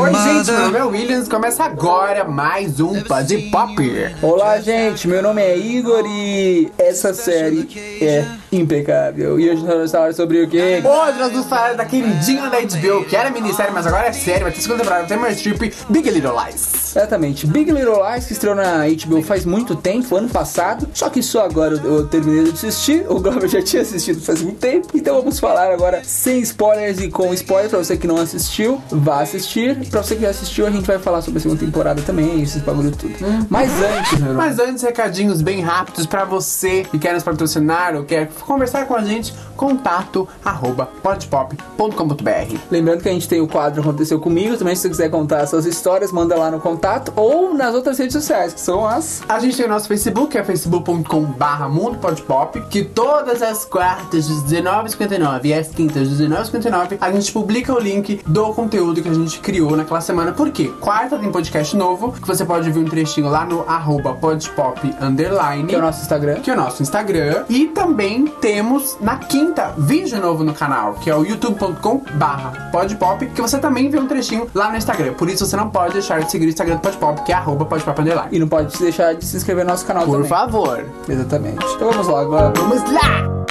Oi, gente, meu nome mother. é Williams. Começa agora mais um Pod Pop. Olá, gente. Meu nome é Igor e essa série é impecável. E hoje nós vamos falar sobre o quê? Hoje nós vamos falar da queridinha da HBO, que era minissérie, mas agora é série. Vai ter segunda temporada, tem mais strip, Big Little Lies. Exatamente. Big Little Lies, que estreou na HBO faz muito tempo, ano passado. Só que só agora eu eu terminei de assistir. O Glauber já tinha assistido faz muito tempo. Então vamos falar agora sem spoilers e com spoilers. Pra você que não assistiu, vá assistir. Pra você que já assistiu, a gente vai falar sobre a segunda temporada também, esses bagulho tudo. Mas antes, meu Mas antes, recadinhos bem rápidos pra você que quer nos patrocinar ou quer conversar com a gente, contato arroba podpop.com.br. Lembrando que a gente tem o quadro Aconteceu Comigo. Também, se você quiser contar suas histórias, manda lá no contato ou nas outras redes sociais, que são as. A gente tem o nosso Facebook, que é facebook.com barra Mundo Podpop, que todas as quartas, às 19h59 e as quintas, às 19h59, a gente publica o link do conteúdo que a gente criou naquela semana. Por quê? Quarta tem podcast novo, que você pode ver um trechinho lá no arroba podpop underline. Que é o nosso Instagram. que é o nosso Instagram. E também temos na quinta vídeo novo no canal, que é o youtube.com barra podpop, que você também vê um trechinho lá no Instagram. Por isso você não pode deixar de seguir o Instagram do Podpop, que é arroba podpop. E não pode deixar de se inscrever no nosso canal Por também. favor. Exatamente. Então vamos lá agora. Vamos lá!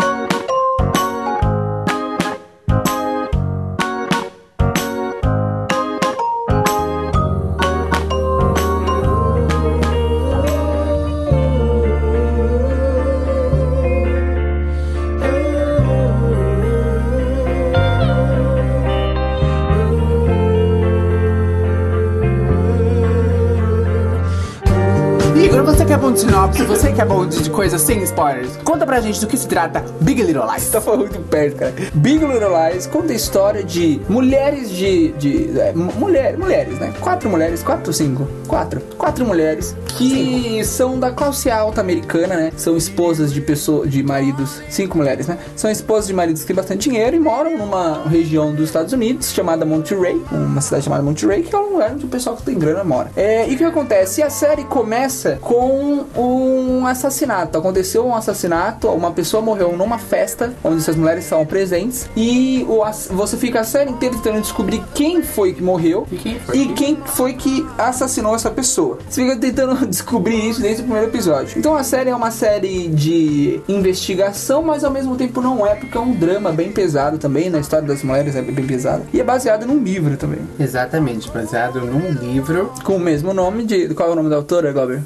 De sinopse, você que é bom de coisas sem spoilers, conta pra gente do que se trata Big Little Lies. Tá falando muito perto, cara. Big Little Lies conta a história de mulheres de. de é, mu- mulher, mulheres, né? Quatro mulheres, quatro, cinco? Quatro. Quatro mulheres que são da classe alta americana, né? São esposas de pessoas, de maridos. Cinco mulheres, né? São esposas de maridos que têm bastante dinheiro e moram numa região dos Estados Unidos chamada Monterey, uma cidade chamada Monterey, que é um lugar onde o pessoal que tem grana mora. É, e o que acontece? A série começa com um assassinato. Aconteceu um assassinato, uma pessoa morreu numa festa onde essas mulheres estavam presentes e o você fica a série inteira tentando descobrir quem foi que morreu E quem foi e que- quem foi que assassinou essa pessoa. Você fica tentando descobrir isso desde o primeiro episódio. Então a série é uma série de investigação, mas ao mesmo tempo não é, porque é um drama bem pesado também. Na história das mulheres é bem pesado. E é baseado num livro também. Exatamente, baseado num livro. Com o mesmo nome de. Qual é o nome da autora, Glauber?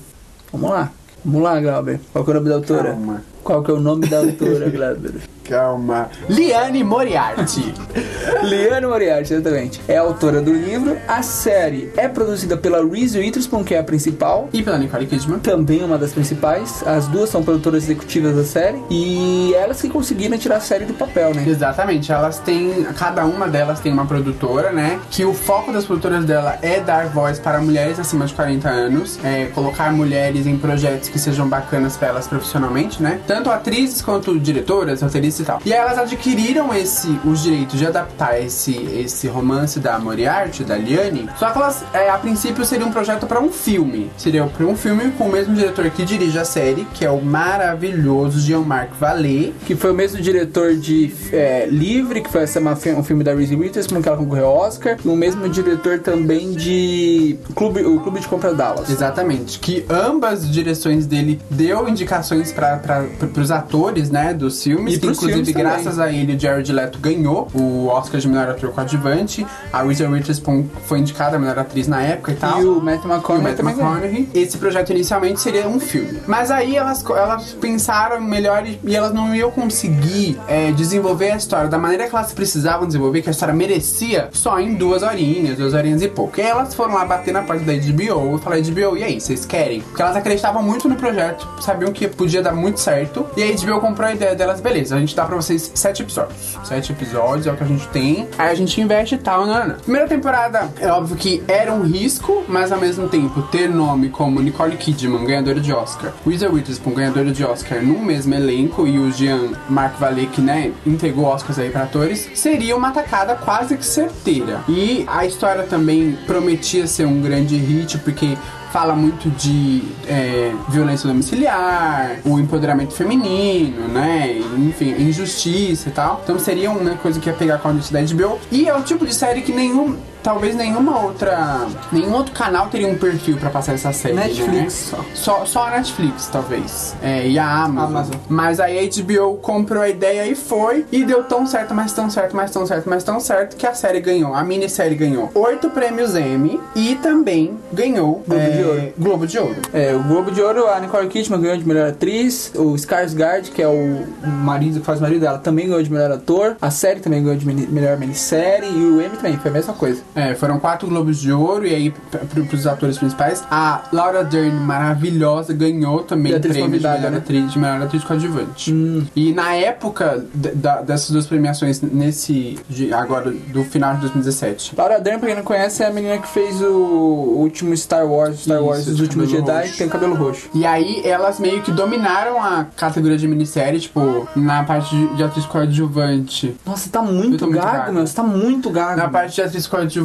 Vamos lá. Vamos lá, Glauber. Qual que é o nome da autora? Calma. Qual que é o nome da autora, Glauber? Calma. Liane Moriarty. Liane Moriarty, exatamente. É a autora do livro. A série é produzida pela Reese Witherspoon, que é a principal. e pela Nicole Kidman. Também uma das principais. As duas são produtoras executivas da série. E elas que conseguiram tirar a série do papel, né? Exatamente, elas têm. Cada uma delas tem uma produtora, né? Que o foco das produtoras dela é dar voz para mulheres acima de 40 anos, é, colocar mulheres em projetos que sejam bacanas para elas profissionalmente, né? Tanto atrizes quanto diretoras, roteiristas e tal. E aí elas adquiriram esse, os direitos de adaptar esse, esse romance da Moriarty, da Liane. Só que elas, é, a princípio, seria um projeto para um filme. Seria para um filme com o mesmo diretor que dirige a série, que é o maravilhoso Jean-Marc Vallée. Que foi o mesmo diretor de é, Livre, que foi essa, uma, um filme da Reese Witherspoon, que ela concorreu ao Oscar. E o mesmo diretor também de Clube, o Clube de Compras Dallas. Exatamente, que ambas as direções dele deu indicações para os atores, né, dos filmes, E que inclusive graças a ele o Jared Leto ganhou o Oscar de melhor ator coadjuvante, a Reese Witherspoon foi indicada a melhor atriz na época e tal. E o Matthew E o McConaughey. McConaughey. Esse projeto inicialmente seria um filme. Mas aí elas, elas pensaram melhor e, elas não iam conseguir é, desenvolver a história da maneira que elas precisavam desenvolver, que a história merecia, só em duas horinhas, duas horinhas e pouco. E aí elas foram lá bater na porta da HBO e falar, HBO, e aí, vocês querem? Porque elas acreditavam muito no projeto, sabiam que podia dar muito certo. E a HBO comprou a ideia delas, beleza, a gente dá pra vocês sete episódios. Sete episódios é o que a gente tem. Aí a gente investe e tal, não, não. Primeira temporada, é óbvio que era um risco, mas ao mesmo tempo ter nome como Nicole Kidman, ganhadora de Oscar, Reese Witherspoon, ganhadora de Oscar num mesmo elenco e o Jean Marc Vallée, que né, entregou Oscars aí pra atores, seria uma tacada quase que certeira. E a história também prometia ser um grande hit, porque fala muito de é, violência domiciliar, o empoderamento feminino, né? Enfim, injustiça e tal. Então seria uma coisa que ia pegar com a audiência da HBO. E é o tipo de série que nenhum talvez nenhuma outra. Nenhum outro canal teria um perfil pra passar essa série. Netflix né? Só, só a Netflix, talvez. É, e a Amazon. Amazon. Mas aí a HBO comprou a ideia e foi. E deu tão certo, mas tão certo, mas tão certo, mas tão certo que a série ganhou. A minissérie ganhou oito prêmios Emmy e também ganhou Globo é, de Ouro. Globo de Ouro. É, o Globo de Ouro, a Nicole Kidman ganhou de melhor atriz. O Skarsgård, que é o marido que faz o marido dela, também ganhou de melhor ator. A série também ganhou de melhor minissérie. E o Emmy também, foi a mesma coisa. É, foram quatro Globos de Ouro e aí p- pro, pros atores principais. A Laura Dern, maravilhosa, ganhou também atriz prêmio de melhor né? atriz, de melhor atriz coadjuvante. Hum. E na época da- dessas duas premiações, nesse. de- agora, do final de 2017. Laura Dern, pra quem não conhece, é a menina que fez o último Star Wars, Star Isso, Wars, Os Últimos Jedi, roxo. que tem o cabelo roxo. E aí elas meio que dominaram a categoria de minissérie, tipo, na parte de, de atriz coadjuvante. Nossa, tá muito tô muito gago, gago. meu. Você tá muito gago. Na parte de atriz coadjuvante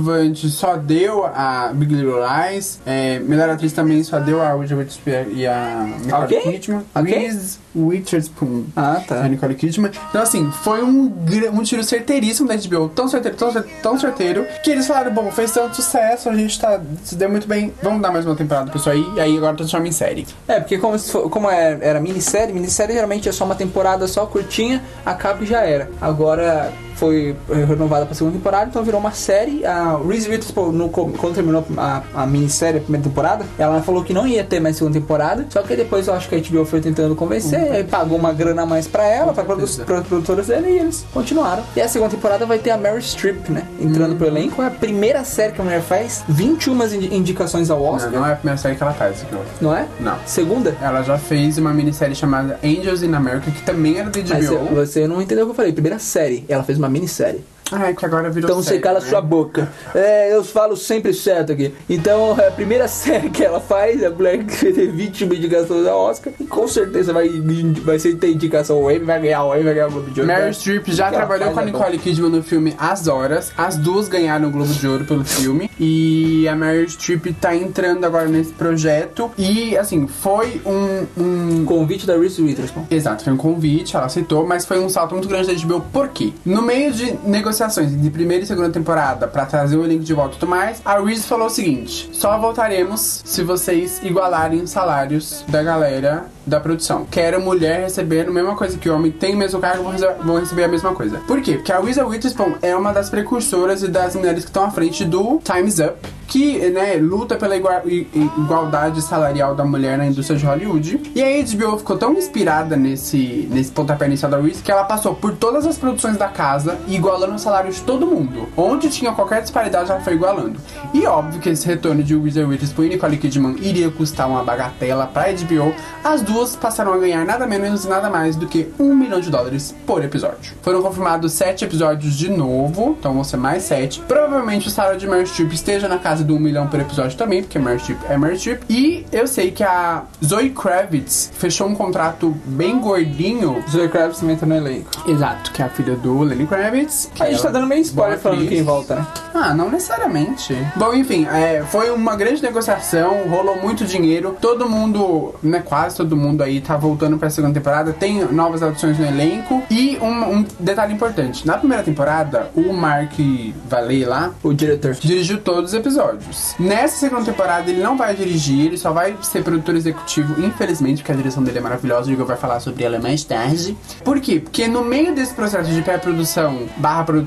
só deu a Big Little Lies. É, melhor atriz também só deu a Woody Witherspoon e a Nicole Ok? Kidman. Ok? Reese Witherspoon. Ah, A tá. Nicole Kidman. Então, assim, foi um, um tiro certeiríssimo da HBO. Tão certeiro, tão, cer- tão certeiro. Que eles falaram: bom, fez tanto sucesso, a gente tá. Se deu muito bem. Vamos dar mais uma temporada pra isso aí. E aí agora transforma em série. É, porque como, for- como é- era minissérie, minissérie geralmente é só uma temporada só curtinha, acaba e já era. Agora foi eh, renovada pra segunda temporada, então virou uma série. A Reese Witherspoon, no, quando terminou a, a minissérie, a primeira temporada, ela falou que não ia ter mais segunda temporada, só que depois eu acho que a HBO foi tentando convencer, aí pagou uma grana a mais pra ela, pra produ pras produtoras dela, e eles continuaram. E a segunda temporada vai ter a Mary Streep, né? Entrando pro elenco, é a primeira série que a mulher faz, 21 indi- indicações ao Oscar, Não, não é a primeira série que ela faz, não. não é? Não. Segunda? Ela já fez uma minissérie chamada Angels in America, que também era Mas HBO. você não entendeu o que eu falei. Primeira série, ela fez uma minissérie. É que agora virou Então você cala né? sua boca. É, eu falo sempre certo aqui. Então a primeira série que ela faz, a mulher que vai ter 20 indicações da Oscar, e com certeza vai, vai ser ter indicação ao Emmy, vai ganhar o Emmy, vai ganhar o Globo de Ouro. Mary Vai- Streep já trabalhou com a é bom. Nicole Kidman no filme As Horas. As duas ganharam o Globo de Ouro pelo filme. E a Mary Streep tá entrando agora nesse projeto. E, assim, foi um... um... Convite da Reese Witherspoon. Exato, foi um convite, ela aceitou, mas foi um salto muito grande da HBO. Por quê? No meio de negociações de primeira e segunda temporada pra trazer o elenco de volta e tudo mais, a Reese falou o seguinte: só voltaremos se vocês igualarem os salários da galera da produção. Quero mulher recebendo a mesma coisa que homem, tem o mesmo cargo, vão rece- vão receber a mesma coisa. Por quê? Porque a Reese Witherspoon é uma das precursoras e das mulheres que estão à frente do Time's Up, que né, luta pela igualdade salarial da mulher na indústria de Hollywood. E a HBO ficou tão inspirada nesse, nesse pontapé inicial da Reese que ela passou por todas as produções da casa, igualando o salário de todo mundo. Onde tinha qualquer disparidade, ela foi igualando. E óbvio que esse retorno de Reese Witherspoon e Nicole Kidman iria custar uma bagatela pra HBO. As duas passaram a ganhar nada menos e nada mais do que um milhão de dólares por episódio. Foram confirmados sete episódios de novo, então vão ser mais sete. Provavelmente o salário de Meryl Streep esteja na casa de um milhão por episódio também, porque Meryl Streep é Meryl Streep. E eu sei que a Zoe Kravitz fechou um contrato bem gordinho. Zoe Kravitz também tá no elenco. Exato, que é a filha do Lenny Kravitz. que A gente tá dando meio spoiler boa falando atriz. quem volta, né? Ah, não necessariamente. Bom, enfim, é, foi uma grande negociação, rolou muito dinheiro. Todo mundo, né, quase todo mundo aí tá voltando pra segunda temporada. Tem novas adições no elenco. E um, um detalhe importante: na primeira temporada, o Mark Valley lá. O diretor. Dirigiu todos os episódios. Nessa segunda temporada ele não vai dirigir, ele só vai ser produtor executivo, infelizmente, porque a direção dele é maravilhosa, o Igor vai falar sobre ela mais tarde. Por quê? Porque no meio desse processo de pré-produção barra produção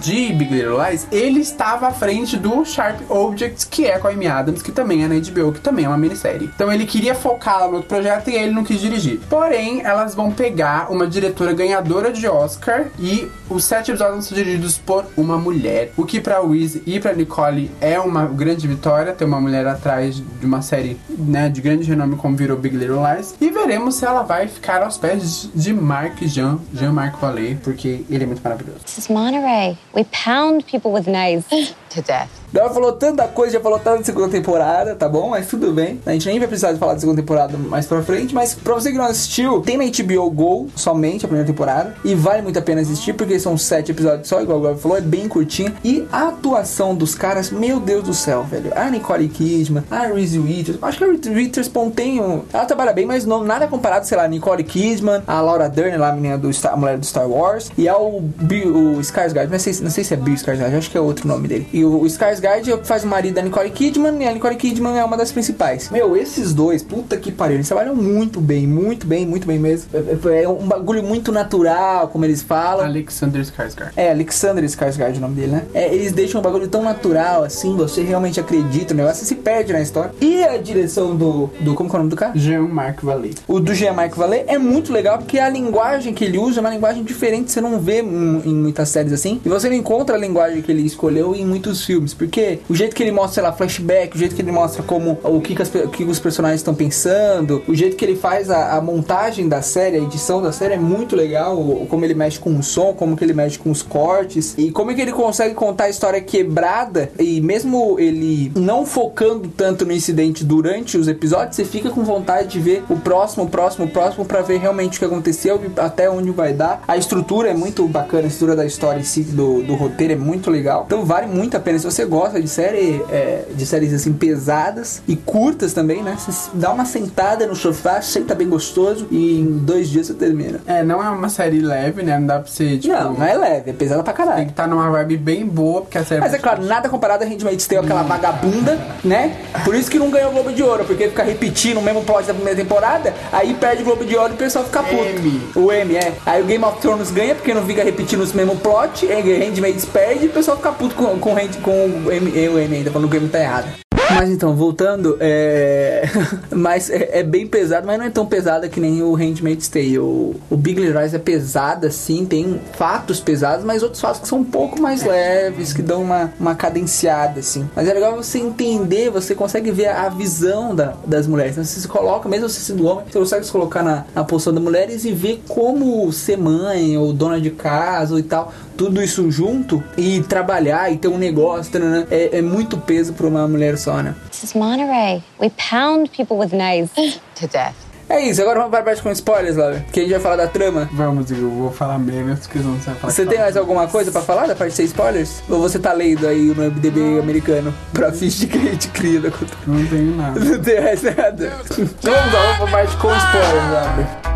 de Big Little Lies, ele estava à frente do Sharp Objects, que é com a Amy Adams, que também é na HBO, que também é uma minissérie. Então ele queria focar no outro projeto e ele não quis dirigir. Porém, elas vão pegar uma diretora ganhadora de Oscar e os sete episódios ser dirigidos por uma mulher. O que pra Wiz e pra Nicole é uma grande vitória, ter uma mulher atrás de uma série né, de grande renome como virou Big Little Lies. E veremos se ela vai ficar aos pés de Marc Jean, Jean-Marc Vallée, porque ele é muito maravilhoso. Monterey. We pound people with knives. to death. Ela falou tanta coisa, já falou tanto da segunda temporada, tá bom? Mas tudo bem. A gente nem vai precisar de falar da segunda temporada mais pra frente, mas pra você que não assistiu, tem na HBO Go somente a primeira temporada. E vale muito a pena assistir, porque são sete episódios só, igual o Gabi falou, é bem curtinha. E a atuação dos caras, meu Deus do céu, velho. A Nicole Kidman, a Reese Witherspoon. Acho que a Reese Witherspoon tem um... Ela trabalha bem, mas não, nada comparado, sei lá, a Nicole Kidman, a Laura Dern, lá, a menina do Star, a mulher do Star Wars, e ao Bill, o Skarsgård, não sei, não sei se é Bill Skarsgård, acho que é outro nome dele. E o, o Skarsgård faz o marido da Nicole Kidman, e a Nicole Kidman é uma das principais. Meu, esses dois, puta que pariu, eles trabalham muito bem, muito bem, muito bem mesmo. É, é um bagulho muito natural, como eles falam. Alexander Skarsgård. É, Alexander Skarsgård é o nome dele, né? É, eles deixam um bagulho tão natural, assim, você realmente acredita no negócio, você se perde na história. E a direção do, do como que é o nome do cara? Jean-Marc Vallée. O do Jean-Marc Vallée é muito legal porque a linguagem que ele usa é uma linguagem diferente, você não vê em, em muitas séries assim. E você não encontra a linguagem que ele escolheu em muitos filmes, porque o jeito que ele mostra, sei lá, flashback, o jeito que ele mostra como o que, que, as, que os personagens estão pensando, o jeito que ele faz a, a, montagem da série, a edição da série é muito legal, como ele mexe com o som, como que ele mexe com os cortes e como é que ele consegue contar a história quebrada e mesmo ele não focando tanto no incidente durante os episódios, você fica com vontade de ver o próximo, o próximo, o próximo para ver realmente o que aconteceu e até onde vai dar. A estrutura é muito bacana, a estrutura da história em si, do, do roteiro é muito legal. Então vale muito a pena. Se você gosta de série, é, de séries assim pesadas e curtas também, né? Você dá uma sentada no sofá, senta bem gostoso e em dois dias você termina. É, não é uma série leve, né? Não dá pra ser, tipo... Não, não é leve, é pesada pra caralho. Tem que estar tá numa vibe bem boa, porque a série... Mas é claro, nada comparado a Handmaid's Tale, aquela vagabunda, né? Por isso que não ganhou o Globo de Ouro, porque fica repetindo o mesmo plot da primeira temporada, aí perde o Globo de Ouro e o pessoal fica puto. M. O M, é. Aí o Game of Thrones ganha, porque não fica repetindo os mesmos plot, Handmaid's perde e o pessoal fica puto com, com, com o M, o M ainda, quando o game tá errado. Mas então, voltando, é. mas é, é, bem pesado, mas não é tão pesada que nem o Handmaid's Tale. O, o Big Little Lies é pesada, sim, tem fatos pesados, mas outros fatos que são um pouco mais leves, que dão uma, uma cadenciada, assim. Mas é legal você entender, você consegue ver a visão da, das mulheres. Então, você se coloca, mesmo você sendo homem, você consegue se colocar na, na posição das mulheres e ver como ser mãe ou dona de casa e tal tudo isso junto e trabalhar e ter um negócio é, é muito peso para uma mulher só, né? This is Monterey. We pound people with knives to death. É isso, agora vamos para a parte com spoilers, Laura. Que a gente vai falar da trama. Vamos, eu vou falar menos que não sei falar. Você tem mais alguma coisa pra falar da parte de spoilers? Ou você tá lendo aí no MDB americano pra ficha que a gente cria da Não tenho nada. Não tem mais nada. Então vamos lá, vamos pra parte com spoilers, Laura.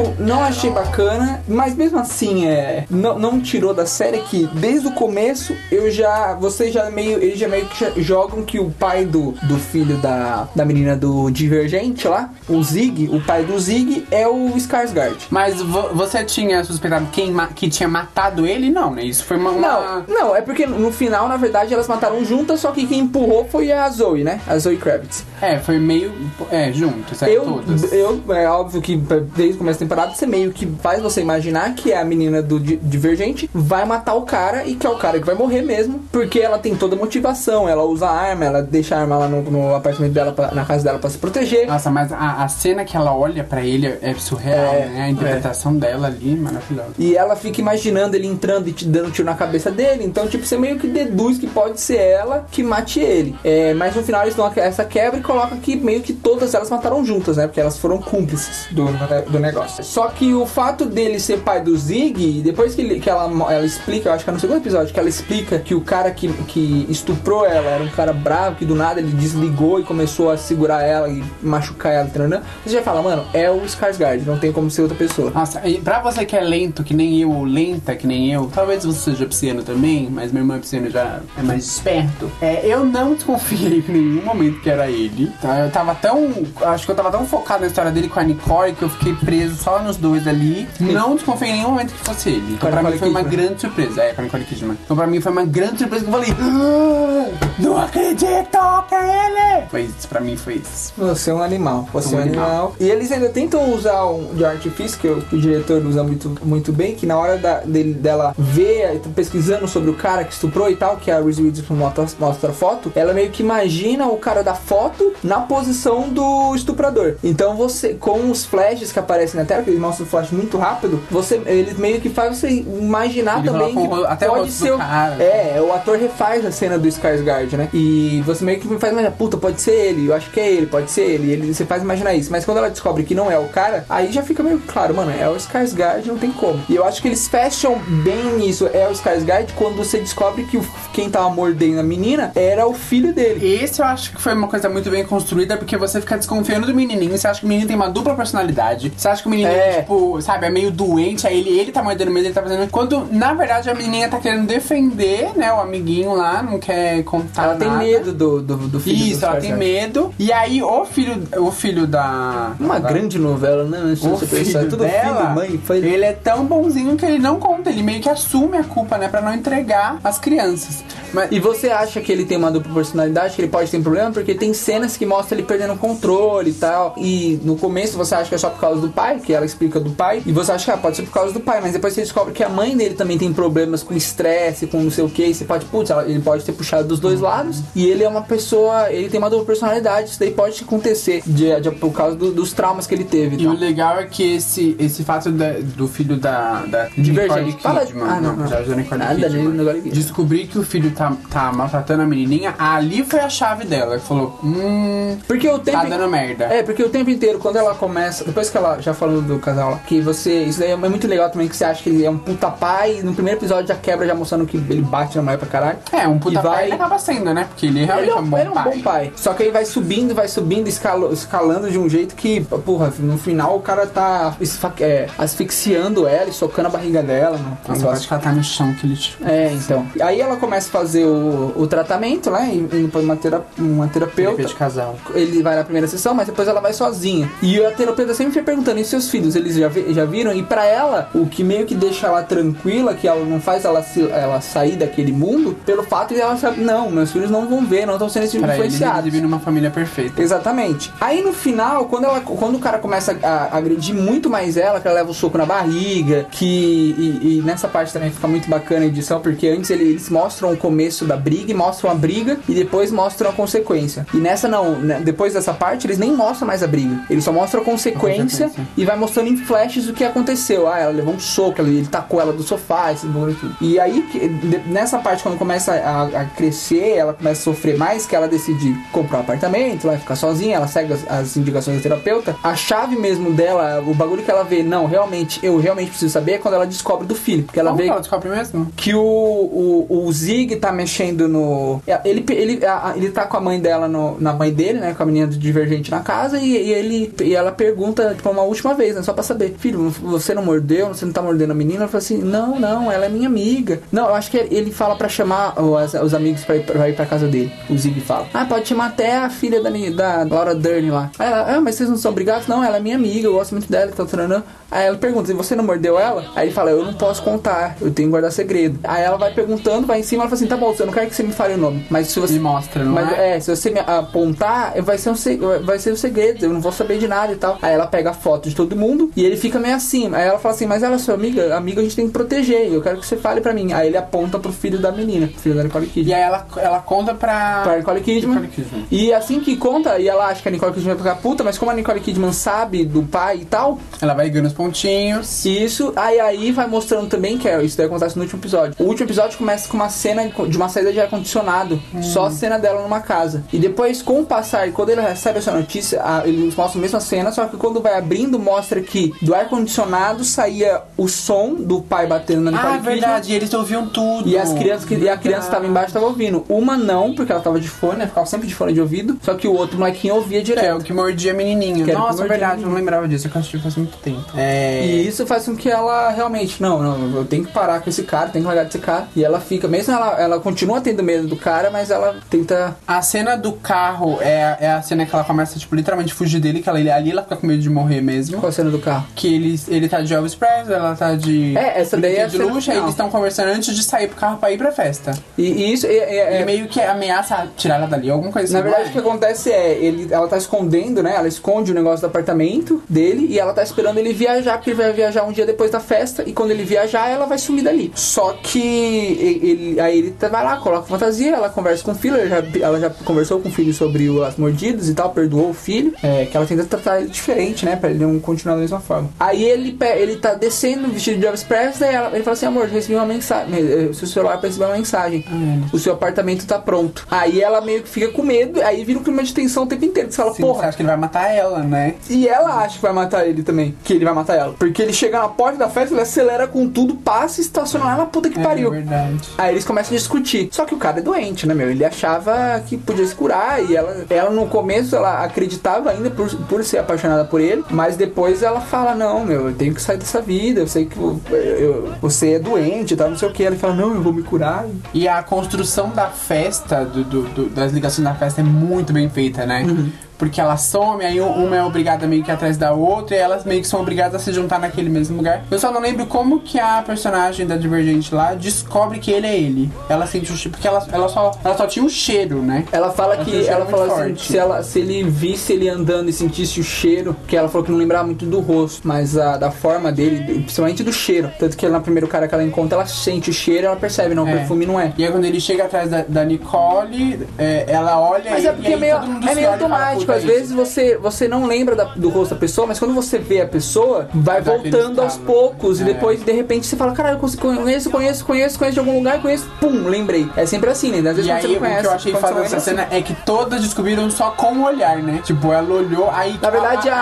后 não achei bacana, mas mesmo assim é não, não tirou da série que desde o começo eu já você já meio eles já meio que jogam que o pai do, do filho da, da menina do Divergente lá, o Zig, o pai do Zig é o Skarsgård. Mas vo, você tinha suspeitado quem que tinha matado ele? Não, né? Isso foi uma, uma, Não, não, é porque no final, na verdade, elas mataram juntas, só que quem empurrou foi a Zoe, né? A Zoe Kravitz. É, foi meio é, junto, certo? Eu, Todas. eu é óbvio que desde o começo da temporada, você meio que faz você imaginar que a menina do Divergente vai matar o cara e que é o cara que vai morrer mesmo, porque ela tem toda a motivação, ela usa a arma, ela deixa a arma lá no, no apartamento dela, pra, na casa dela para se proteger. Nossa, mas a, a cena que ela olha para ele é surreal, é, né? A interpretação é. dela ali, maravilhosa. E ela fica imaginando ele entrando e te dando tiro na cabeça dele, então, tipo, você meio que deduz que pode ser ela que mate ele. É, mas no final eles dão essa quebra e colocam que meio que todas elas mataram juntas, né? Porque elas foram cúmplices do, do negócio. Só que o fato dele ser pai do Zig, depois que, ele, que ela, ela explica, eu acho que é no segundo episódio, que ela explica que o cara que, que estuprou ela era um cara bravo, que do nada ele desligou e começou a segurar ela e machucar ela, treinando. Você já fala, mano, é o Skarsgård, não tem como ser outra pessoa. Nossa, e pra você que é lento, que nem eu, ou lenta, que nem eu, talvez você seja pisciano também, mas meu irmão é pisciano já é mais esperto. É, eu não desconfiei em nenhum momento que era ele. Tá? Eu tava tão. Acho que eu tava tão focado na história dele com a Nicole que eu fiquei preso só nos dois ali. Não desconfiei em nenhum momento que fosse ele. Então pra mim foi uma grande surpresa. É, com a Nicole Kidman. Então pra mim foi uma grande surpresa que eu falei. Ah, não acredito que é ele! Foi isso, pra mim foi isso. Você é um animal. Você é um animal. animal. E eles ainda tentam usar um de artifício que, que o diretor usa muito, muito bem, que na hora da, dele, dela ver, pesquisando sobre o cara que estuprou e tal, que a Reese Witherspoon mostra, mostra a foto, ela meio que imagina o cara da foto na posição do estuprador. Então você, com os flashes que aparecem na tela, que eles mostram o flash muito rápido, você, eles meio que faz você imaginar Ele também o que ro- até o pode rosto ser o- cara. É, o ator refaz a cena do Skarsgård, né? E você meio que faz imaginar, puta, pode ser ele, eu acho que é ele, pode ser ele, ele você faz imaginar isso. Mas quando ela descobre que não é o cara, aí já fica meio claro, mano, é o Skarsgård, não tem como. E eu acho que eles fecham bem nisso, é o Skarsgård, quando você descobre que o, quem tava mordendo a menina era o filho dele. Esse eu acho que foi uma coisa muito bem construída, porque você fica desconfiando do menininho, você acha que o menino tem uma dupla personalidade, você acha que o menininho, É. tipo, sabe, é meio doente, aí ele, ele tá mordendo mesmo, ele tá fazendo... Quando, na verdade, a menininha tá querendo defender, né, o amiguinho lá, não quer contar Ela tem nada. medo do, do, do filho Isso, do ela tem medo. E aí, o filho, o filho da... Uma da- grande novela, né? Se o você pensar, filho é tudo dela, filho, mãe, foi... ele é tão bonzinho que ele não conta, ele meio que assume a culpa, né, pra não entregar as crianças. Mas, E você acha que ele tem uma dupla personalidade, que ele pode ter um problema? Porque tem cenas que mostram ele perdendo o controle e tal. E no começo você acha que é só por causa do pai, que ela explica do pai. E você acha que ah, pode ser por causa do pai, mas depois você descobre que a mãe dele também tem problemas com estresse, com não sei o que. E você pode, putz, ele pode ter puxado dos dois lados. E ele é uma pessoa, ele tem uma dupla personalidade. Isso daí pode acontecer de, de- por causa do- dos traumas que ele teve. E o tal. legal é que esse, esse fato da- do filho da, da Divergente. Fala- Kidman, Ah, não, não. já da Nicole Nada, Kidman, nem Nicole Kidman. descobrir que o filho tá, tá maltratando a menininha, ali foi a chave dela. Ele falou, hum, Porque o tempo. tá dando merda. É, porque o tempo inteiro, quando ela começa, depois que ela já falou do casal lá, que você. Isso daí é muito legal também, que você acha que ele é um puta pai, e no primeiro episódio já quebra, já mostrando que ele bate na mulher pra caralho. É, um puta E vai- pai ele acaba sendo, né? Porque ele realmente Ele é um bom ele é um pai. bom pai. Só que aí vai subindo, vai subindo, escalo- escalando de um jeito que, porra, no final o cara tá é, asfixiando ela e socando a barriga dela. né? Nossa, eu acho que ela tá no chão que ele... É, então. Aí ela começa a fazer o, o tratamento, né? Indo pra uma, tera, uma terapeuta. Terapia de casal. Ele vai na primeira sessão, mas depois ela vai sozinha. E a terapeuta sempre fica perguntando: e seus filhos, eles já, vi- já viram? E pra ela, o que meio que deixa ela tranquila, que ela não faz ela, se- ela sair daquele mundo, pelo fato de ela saber, não, meus filhos não vão ver, não estão sendo Pra ele, ele influenciados. vive numa família perfeita. Exatamente. Aí no final, quando, ela, quando o cara começa a, a agredir muito mais ela, que ela leva o soco na barriga, que. E, e nessa parte também fica muito bacana a edição, porque antes ele- eles mostram o começo da briga e mostram a briga e depois mostram a consequência. E nessa não, né, depois dessa parte, eles nem mostram mais a briga. Eles só mostram a consequência, A consequência. e vai mostrando em flashes o que aconteceu. Ah, ela levou um soco, ele, ele tacou ela do sofá, esse bagulho e tudo. E aí, nessa parte, quando começa a, a crescer, ela começa a sofrer mais, que ela decide comprar um apartamento, vai ficar sozinha, ela segue as, as indicações da terapeuta. A chave mesmo dela, o bagulho que ela vê, não, realmente, eu realmente preciso saber, é quando ela descobre do filho. Porque ela Como vê que ela descobre mesmo? que o, o, o Zig tá mexendo no. Ele, ele, a- a- ele tá com a mãe dela, no- na mãe dele, né? Com a menina do Divergente na casa, e, e ele, e ela pergunta, tipo, uma última vez, né? Só pra saber: Filho, você não mordeu? Você não tá mordendo a menina? Ela fala assim: Não, não, ela é minha amiga. Não, eu acho que ele fala pra chamar os, os amigos pra ir, pra ir pra casa dele. O Zig fala: Ah, pode chamar até a filha da, da Laura Dern lá. Aí ela: Ah, mas vocês não são brigados? Não, ela é minha amiga, eu gosto muito dela, tá treinando. Aí ela pergunta: E você não mordeu ela? Aí ele fala: Eu não posso contar, eu tenho que guardar segredo. Aí ela vai perguntando, vai em cima, ela fala assim: Tá bom, eu não quero que você me fale o nome, mas se você. Me mostra, não Mas é? é, se você me apontar, vai ser, um, vai ser um segredo, eu não vou saber de nada e tal. Aí ela pega a foto de todo mundo e ele fica meio assim. Aí ela fala assim, mas ela é sua amiga, amiga a gente tem que proteger, eu quero que você fale pra mim. Aí ele aponta pro filho da menina, pro filho da Nicole E Kidman. aí ela, ela conta pra... Pra Nicole Kidman. Nicole Kidman. E assim que conta, e ela acha que a Nicole Kidman vai ficar puta, mas como a Nicole Kidman sabe do pai e tal, Ela vai ligando os pontinhos. isso, aí aí vai mostrando também que é, isso daí acontece no último episódio. O último episódio começa com uma cena de uma saída de ar-condicionado, só a cena dela numa casa. E depois, com o passar, quando ele recebe essa notícia, a- eles mostram a mesma cena, só que quando vai abrindo, mostra que do ar-condicionado saía o som do pai batendo na Ah, Kidman. verdade, e eles ouviam tudo. E as crianças que, e a criança que tava embaixo tava ouvindo. Uma não, porque ela tava de fone, né? Ficava sempre de fone de ouvido. Só que o outro molequinho ouvia Que é direto. o que mordia a menininha. Que era o que Nossa, mordia a verdade, eu não lembrava disso. Eu assisti faz muito tempo. É... E isso faz com que ela realmente, não, não, eu tenho que parar com esse cara, tenho que largar desse cara. E ela fica, mesmo ela, ela continua tendo medo do cara, mas ela tenta. A cena do carro é, é a cena que ela começa, tipo, literalmente fugir dele, que ela, ali ela fica com medo de morrer mesmo. Qual a cena do carro? Que ele, ele tá de Elvis Presley, ela tá de... É, essa daí é de luxo, aí eles estão conversando antes de sair pro carro pra ir pra festa. E, e isso é, é- é- meio que ameaça tirar ela dali, alguma coisa assim. Na verdade, o que acontece é, ele, ela tá escondendo, né? Ela esconde o negócio do apartamento dele e ela tá esperando ele viajar, porque ele vai viajar um dia depois da festa. E quando ele viajar, ela vai sumir dali. Só que e- ele, aí ele tá- vai lá, coloca fantasia, ela conversa com o filho, ela já, ela já conversou com o filho sobre as mordidas e tal, perdoou o filho, é, que ela tenta tratar ele diferente, né, pra ele não continuar mesma forma. Aí ele, ele tá descendo vestido de Elvis Presley, ela, ele fala assim, amor, recebi uma mensagem, eh, seu celular recebeu uma mensagem, o seu apartamento tá pronto. Aí ela meio que fica com medo, aí vira um clima de tensão o tempo inteiro, você fala, Sim, você porra, acha que ele vai matar ela, né? e ela acha que vai matar ele também. Que ele vai matar ela. Porque ele chega na porta da festa, ele acelera com tudo, passa e estaciona lá na puta que É pariu. verdade. Aí eles começam a discutir. Só que o cara é doente, né, meu? Ele achava que podia se curar e ela, ela no começo, ela acreditava ainda por, por ser apaixonada por ele, mas depois ela fala, não, meu, eu tenho que sair dessa vida, eu sei que eu- eu- você é doente tal, não sei o que. Ele fala, não, eu vou me curar. E a construção da festa, do, do- do- das ligações da festa é muito bem feita, né? Porque ela some, aí uma é obrigada meio que atrás da outra, e elas meio que são obrigadas a se juntar naquele mesmo lugar. Eu só não lembro como que a personagem da Divergente lá descobre que ele é ele. Ela sente o cheiro, porque ela, ela, só, ela só tinha o cheiro, né? Ela fala Ela que ela fala assim, se, ela, se ele visse ele andando e sentisse o cheiro, que ela falou que não lembrava muito do rosto, mas a, da forma dele, principalmente do cheiro. Tanto que na primeiro cara que ela encontra, ela sente o cheiro, ela percebe, não, o É. perfume não é. E aí quando ele chega atrás da, da Nicole, é, ela olha Mas e, é porque e é meio, é meio automático. "Puta, Às é isso." vezes você, você não lembra da- do rosto da pessoa, mas quando você vê a pessoa, vai Dá voltando aos estalo. poucos. É. E depois, de repente, você fala, caralho, eu conheço, conheço, conheço, conheço de algum lugar, conheço, pum, lembrei. É sempre assim, né? Às vezes E aí, você não o conhece. que eu achei foda dessa lembra, cena é que todas descobriram só com o olhar, né? Tipo, ela olhou, aí... Na verdade, a,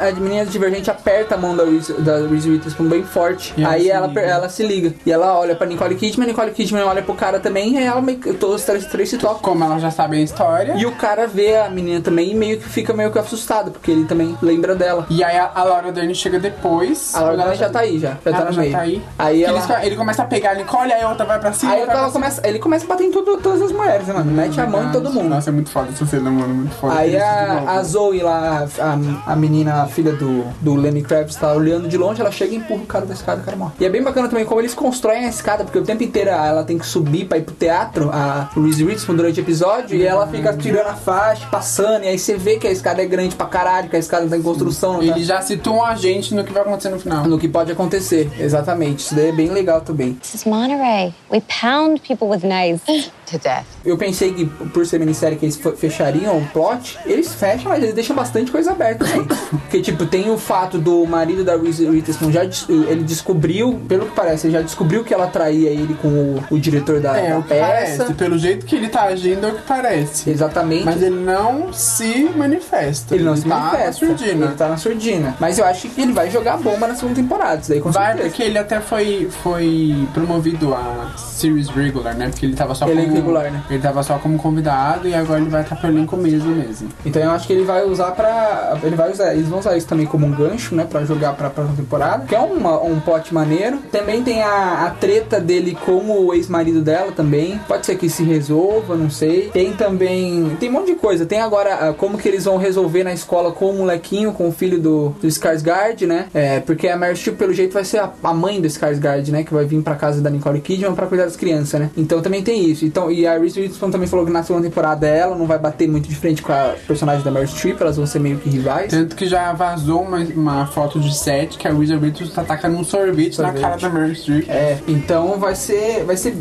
a, a menina divergente aperta a mão da Reese, da Reese Witherspoon bem forte. E ela aí ela, liga. ela se liga. E ela olha pra Nicole Kidman, Nicole Kidman olha pro cara também, e ela meio que todos os três, três se tocam. Como ela já sabe a história. E o cara vê a menina também meio que fica meio que assustado, porque ele também lembra dela. E aí a, a Laura Dern chega depois. A Laura ela Dern já tá aí, já. Já tá Ela no já meio. tá aí. Aí ela... eles- ele começa a pegar a Nicole, aí a outra vai pra cima. Aí vai pra ela cima. começa, ele começa a bater em tudo, todas as mulheres, né, mano? Mete a mão em todo mundo. Nossa, é muito foda essa cena, mano. Muito foda. Aí a, a Zoe lá, a, a menina, a filha do, do Lenny Kravitz, tá olhando de longe, ela chega e empurra o cara da escada, o cara morre. E é bem bacana também como eles constroem a escada, porque o tempo inteiro ela tem que subir pra ir pro teatro, a Reese Witherspoon durante o episódio, e ela fica tirando a faixa, passando, e aí você vê que a escada é grande pra caralho, que a escada tá em construção, tá- Eles já situam a gente no que vai acontecer no final. no que pode acontecer, exatamente. Isso daí é bem legal também. This is Monterey. We pound people with knives. to death. Eu pensei que por ser minissérie que eles fe- fechariam o plot, eles fecham, mas eles deixam bastante coisa aberta também. Porque, tipo, tem o fato do marido da Reese Witherspoon já des- ele descobriu, pelo que parece, ele já descobriu que ela traía ele com o, o diretor da, É, da o que peça. parece. Pelo jeito que ele tá agindo, é o que parece. Exatamente. Mas ele não se manifesta. ele não se tá manifesta. na surdina. Ele tá na surdina. Mas eu acho que ele vai jogar bomba na segunda temporada. Isso daí com Vai, certeza. porque ele até foi, foi promovido a series regular, né? Porque ele tava só Ele é como... regular, né? Ele tava só como convidado e agora ele vai estar pro elenco mesmo mesmo. Então eu acho que ele vai usar pra. Ele vai usar. Eles vão usar isso também como um gancho, né? Pra jogar pra próxima temporada. Que é uma, um plot maneiro. Também tem a, a treta dele com o ex-marido dela também. Pode ser que se resolva, não sei. Tem também. Tem um monte de coisa. Tem agora como que eles vão resolver na escola com o molequinho, com o filho do, do Skarsgård, né? É, porque a Meryl Streep, pelo jeito, vai ser a, a mãe do Skarsgård, né? Que vai vir pra casa da Nicole Kidman pra cuidar das crianças, né? Então também tem isso. Então, e a Reese Witherspoon também falou que na segunda temporada ela não vai bater muito de frente com a personagem da Meryl Streep, elas vão ser meio que rivais. Tanto que já vazou uma, uma foto de set que a Wizard Beatles tá tacando um sorvete, na Sorvete. cara da Meryl Streep. É, então vai ser. Vai ser.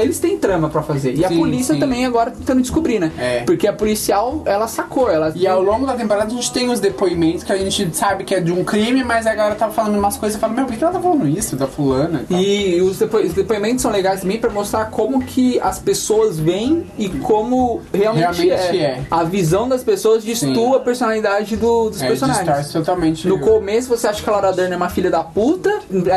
Eles têm trama pra fazer. E a Sim, polícia sim. também agora tentando descobrir, né? É. Porque a policial, ela sacou, ela. E ao longo da temporada a gente tem os depoimentos que a gente sabe que é de um crime, mas agora tá falando umas coisas e fala, meu, por que ela tá falando isso da fulana? e? E os, depo- os depoimentos são legais também pra mostrar como que as pessoas veem e como realmente, Realmente é. A visão das pessoas distua a personalidade do- dos É, personagens. totalmente. No começo você acha que a Laura Dern é uma filha da puta,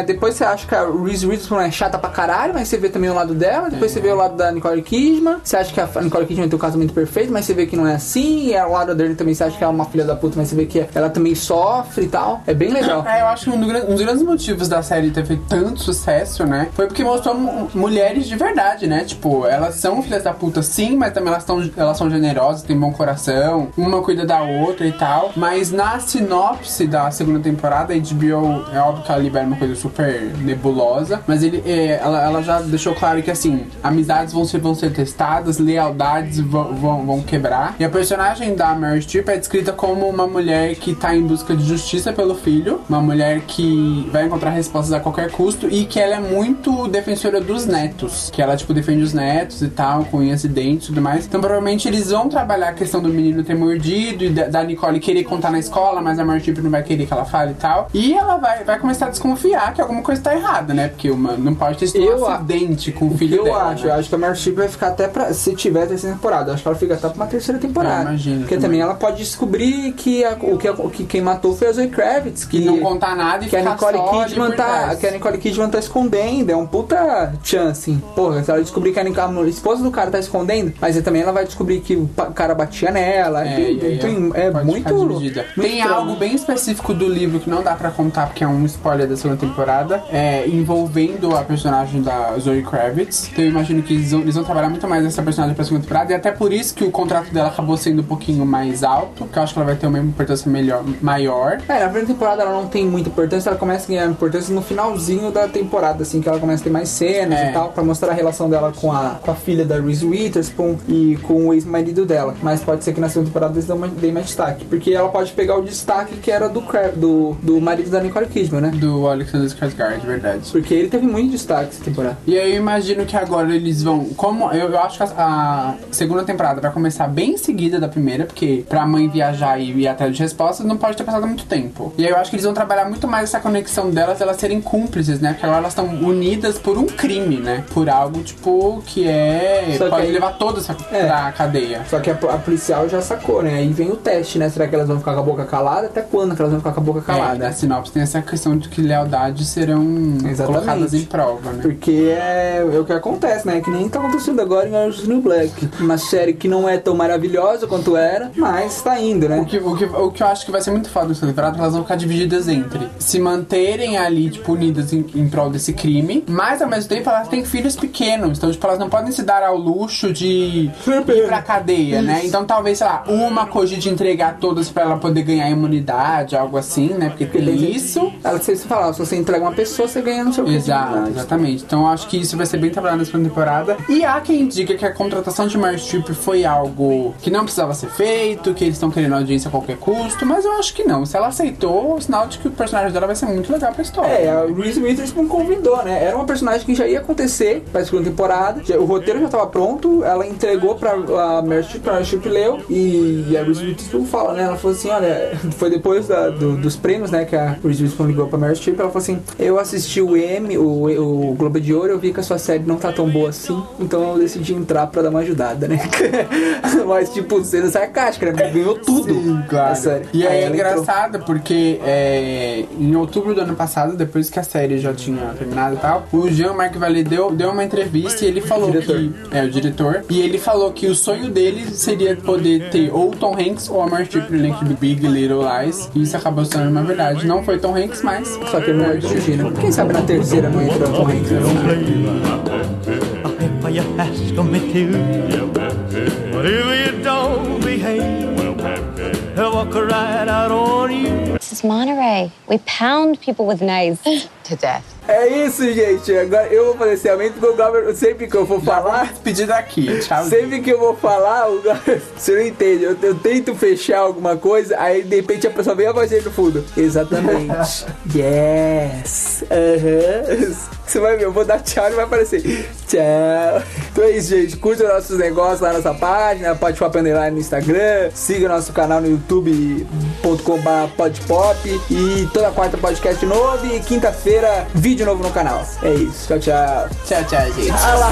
depois você acha que a Reese Witherspoon é chata pra caralho, mas você vê também o lado dela, depois você vê o lado da Nicole Kidman, você acha que a Nicole Kidman tem um casamento perfeito, mas você vê que não é assim, e a Laura Dern também você acha que ela é uma filha da puta, mas você vê que ela também sofre e tal. É bem legal. É, eu acho que um, do um dos grandes motivos da série ter feito tanto sucesso, né? Foi porque mostrou mu- mulheres de verdade, né? Tipo, elas são filhas da puta sim, mas também elas, tão, elas são generosas, têm bom coração, uma cuida da outra e tal. Mas na sinopse da segunda temporada, a HBO, é óbvio que ela libera uma coisa super nebulosa, mas ele, é, ela, ela já deixou claro que assim, amizades vão ser, vão ser testadas, lealdades vão, vão, vão quebrar. E a personagem personagem da Meryl Streep é descrita como uma mulher que tá em busca de justiça pelo filho, uma mulher que vai encontrar respostas a qualquer custo e que ela é muito defensora dos netos, que ela, tipo, defende os netos e tal, com unhas e dentes e tudo mais. Então, provavelmente, eles vão trabalhar a questão do menino ter mordido e da Nicole querer contar na escola, mas a Meryl Streep não vai querer que ela fale e tal. E ela vai, vai começar a desconfiar que alguma coisa tá errada, né? Porque uma, não pode ter sido Eu um acidente com o filho eu dela. acho? né? Eu acho que a Meryl Streep vai ficar até pra. Se tiver terceira temporada, eu acho que ela fica até pra uma terceira temporada. Eu imagino Porque também. também ela pode descobrir que, a- o que, a- que quem matou foi a Zoe Kravitz. Que E não contar nada e que a Nicole Kidman tá. Que a Nicole Kidman tá escondendo. É um puta chance, assim. Porra, se ela descobrir que a, a esposa do cara tá escondendo, mas também ela vai descobrir que o cara batia nela. É, tem- é muito. muito Tem algo bem específico do livro que não dá pra contar porque é um spoiler da segunda temporada, é, envolvendo a personagem da Zoe Kravitz. Então eu imagino que eles vão, eles vão trabalhar muito mais essa personagem pra segunda temporada e até por isso que o contrato dela acabou sendo um pouquinho mais alto, que eu acho que ela vai ter uma importância melhor, maior. É, na primeira temporada ela não tem muita importância, ela começa a ganhar importância no finalzinho da temporada, assim, que ela começa a ter mais cenas É. e tal, pra mostrar a relação dela com a, com a filha da Reese Witherspoon e com o ex-marido dela. Mas pode ser que na segunda temporada eles deem mais destaque, porque ela pode pegar o destaque que era do, do, do marido da Nicole Kidman, né? Do Alexander Skarsgård, verdade. Porque ele teve muito destaque essa temporada. E aí eu imagino que agora eles vão. Como eu, eu acho que a, a segunda temporada vai começar bem em seguida da primeira, porque pra mãe viajar e ir atrás de respostas não pode ter passado muito tempo. E aí eu acho que eles vão trabalhar muito mais essa conexão delas, elas serem cúmplices, né? Porque agora elas estão unidas por um crime, né? Por algo, tipo, que é. Só que pode aí- levar todas essa É. pra cadeia. Só que a, a policial já sacou, né? Aí vem o teste, né? Será que elas vão ficar com a boca calada? Até quando que elas vão ficar com a boca É, calada? a sinopse tem essa questão de que lealdades serão Exatamente. colocadas em prova, né? Porque é, é o que acontece, né? Que nem tá acontecendo agora em Orange New Black. Uma série que não é tão maravilhosa quanto era, mas tá indo, O né? que, o, que, o que eu acho que vai ser muito foda nessa temporada, elas vão ficar divididas entre se manterem ali, tipo, unidas em, em prol desse crime, mas ao mesmo tempo elas têm filhos pequenos, então, tipo, elas não podem se dar ao luxo de ir pra cadeia, né? Então, talvez, sei lá, uma cogite entregar todas pra ela poder ganhar imunidade, algo assim, né? Porque tem isso. Ela você fala, se você entrega uma pessoa, você ganha no seu Exato, exatamente. Então eu acho que isso vai ser bem trabalhado na segunda temporada. E há quem diga que a contratação de Meryl Streep foi algo que não precisava ser feito, que eles estão querendo audiência a qualquer custo, mas eu acho que não. Se ela aceitou, o sinal de que o personagem dela vai ser muito legal pra história. É, a Reese Witherspoon convidou, né? Era uma personagem que já ia acontecer pra segunda temporada. O roteiro já tava pronto, ela entregou pra a Meryl Streep, leu. E a Reese Witherspoon fala, né? Ela falou assim, olha, foi depois da- do- dos prêmios, né? Que a Reese Witherspoon ligou pra Meryl Streep. Ela falou assim, eu assisti o Emmy, o, o Globo de Ouro, eu vi que a sua série não tá tão boa assim. Então eu decidi entrar pra dar uma ajudada, né? Mas, tipo, sendo sarcástica, né? Porque Ganhou tudo. Sim, claro. A série. E Aí é ela entrou. engraçado porque é, em outubro do ano passado, depois que a série já tinha terminado e tal, o Jean-Marc Vallée deu, deu uma entrevista e ele falou Diretor. que. É, o diretor. E ele falou que o sonho dele seria poder ter ou o Tom Hanks ou a no elenco de Big Little Lies. E isso acabou se tornando uma verdade. Não foi Tom Hanks, mas. Só que ele não vai dirigir, né? Quem sabe na terceira não entra o Tom Hanks, né? If you ask me to, but if you don't behave, they'll walk right out on you. This is Monterey. We pound people with knives to death. É isso, gente. Agora eu vou fazer esse aumento porque o Glauber, sempre que eu for falar, Despedir daqui. Tchau. sempre que eu vou falar, o Glauber, você não entende. Eu, eu tento fechar alguma coisa, aí de repente a pessoa vem a voz dele no fundo. Exatamente. yes. Aham. Você vai ver, eu vou dar tchau e vai aparecer. Tchau. Então é isso, gente. Curta nossos negócios lá na nossa página, pode no Instagram. Siga nosso canal no youtube.com.br podpop. E toda quarta podcast novo e quinta-feira vídeo novo no canal. É isso. Tchau, tchau. Tchau, tchau, gente. Ah lá.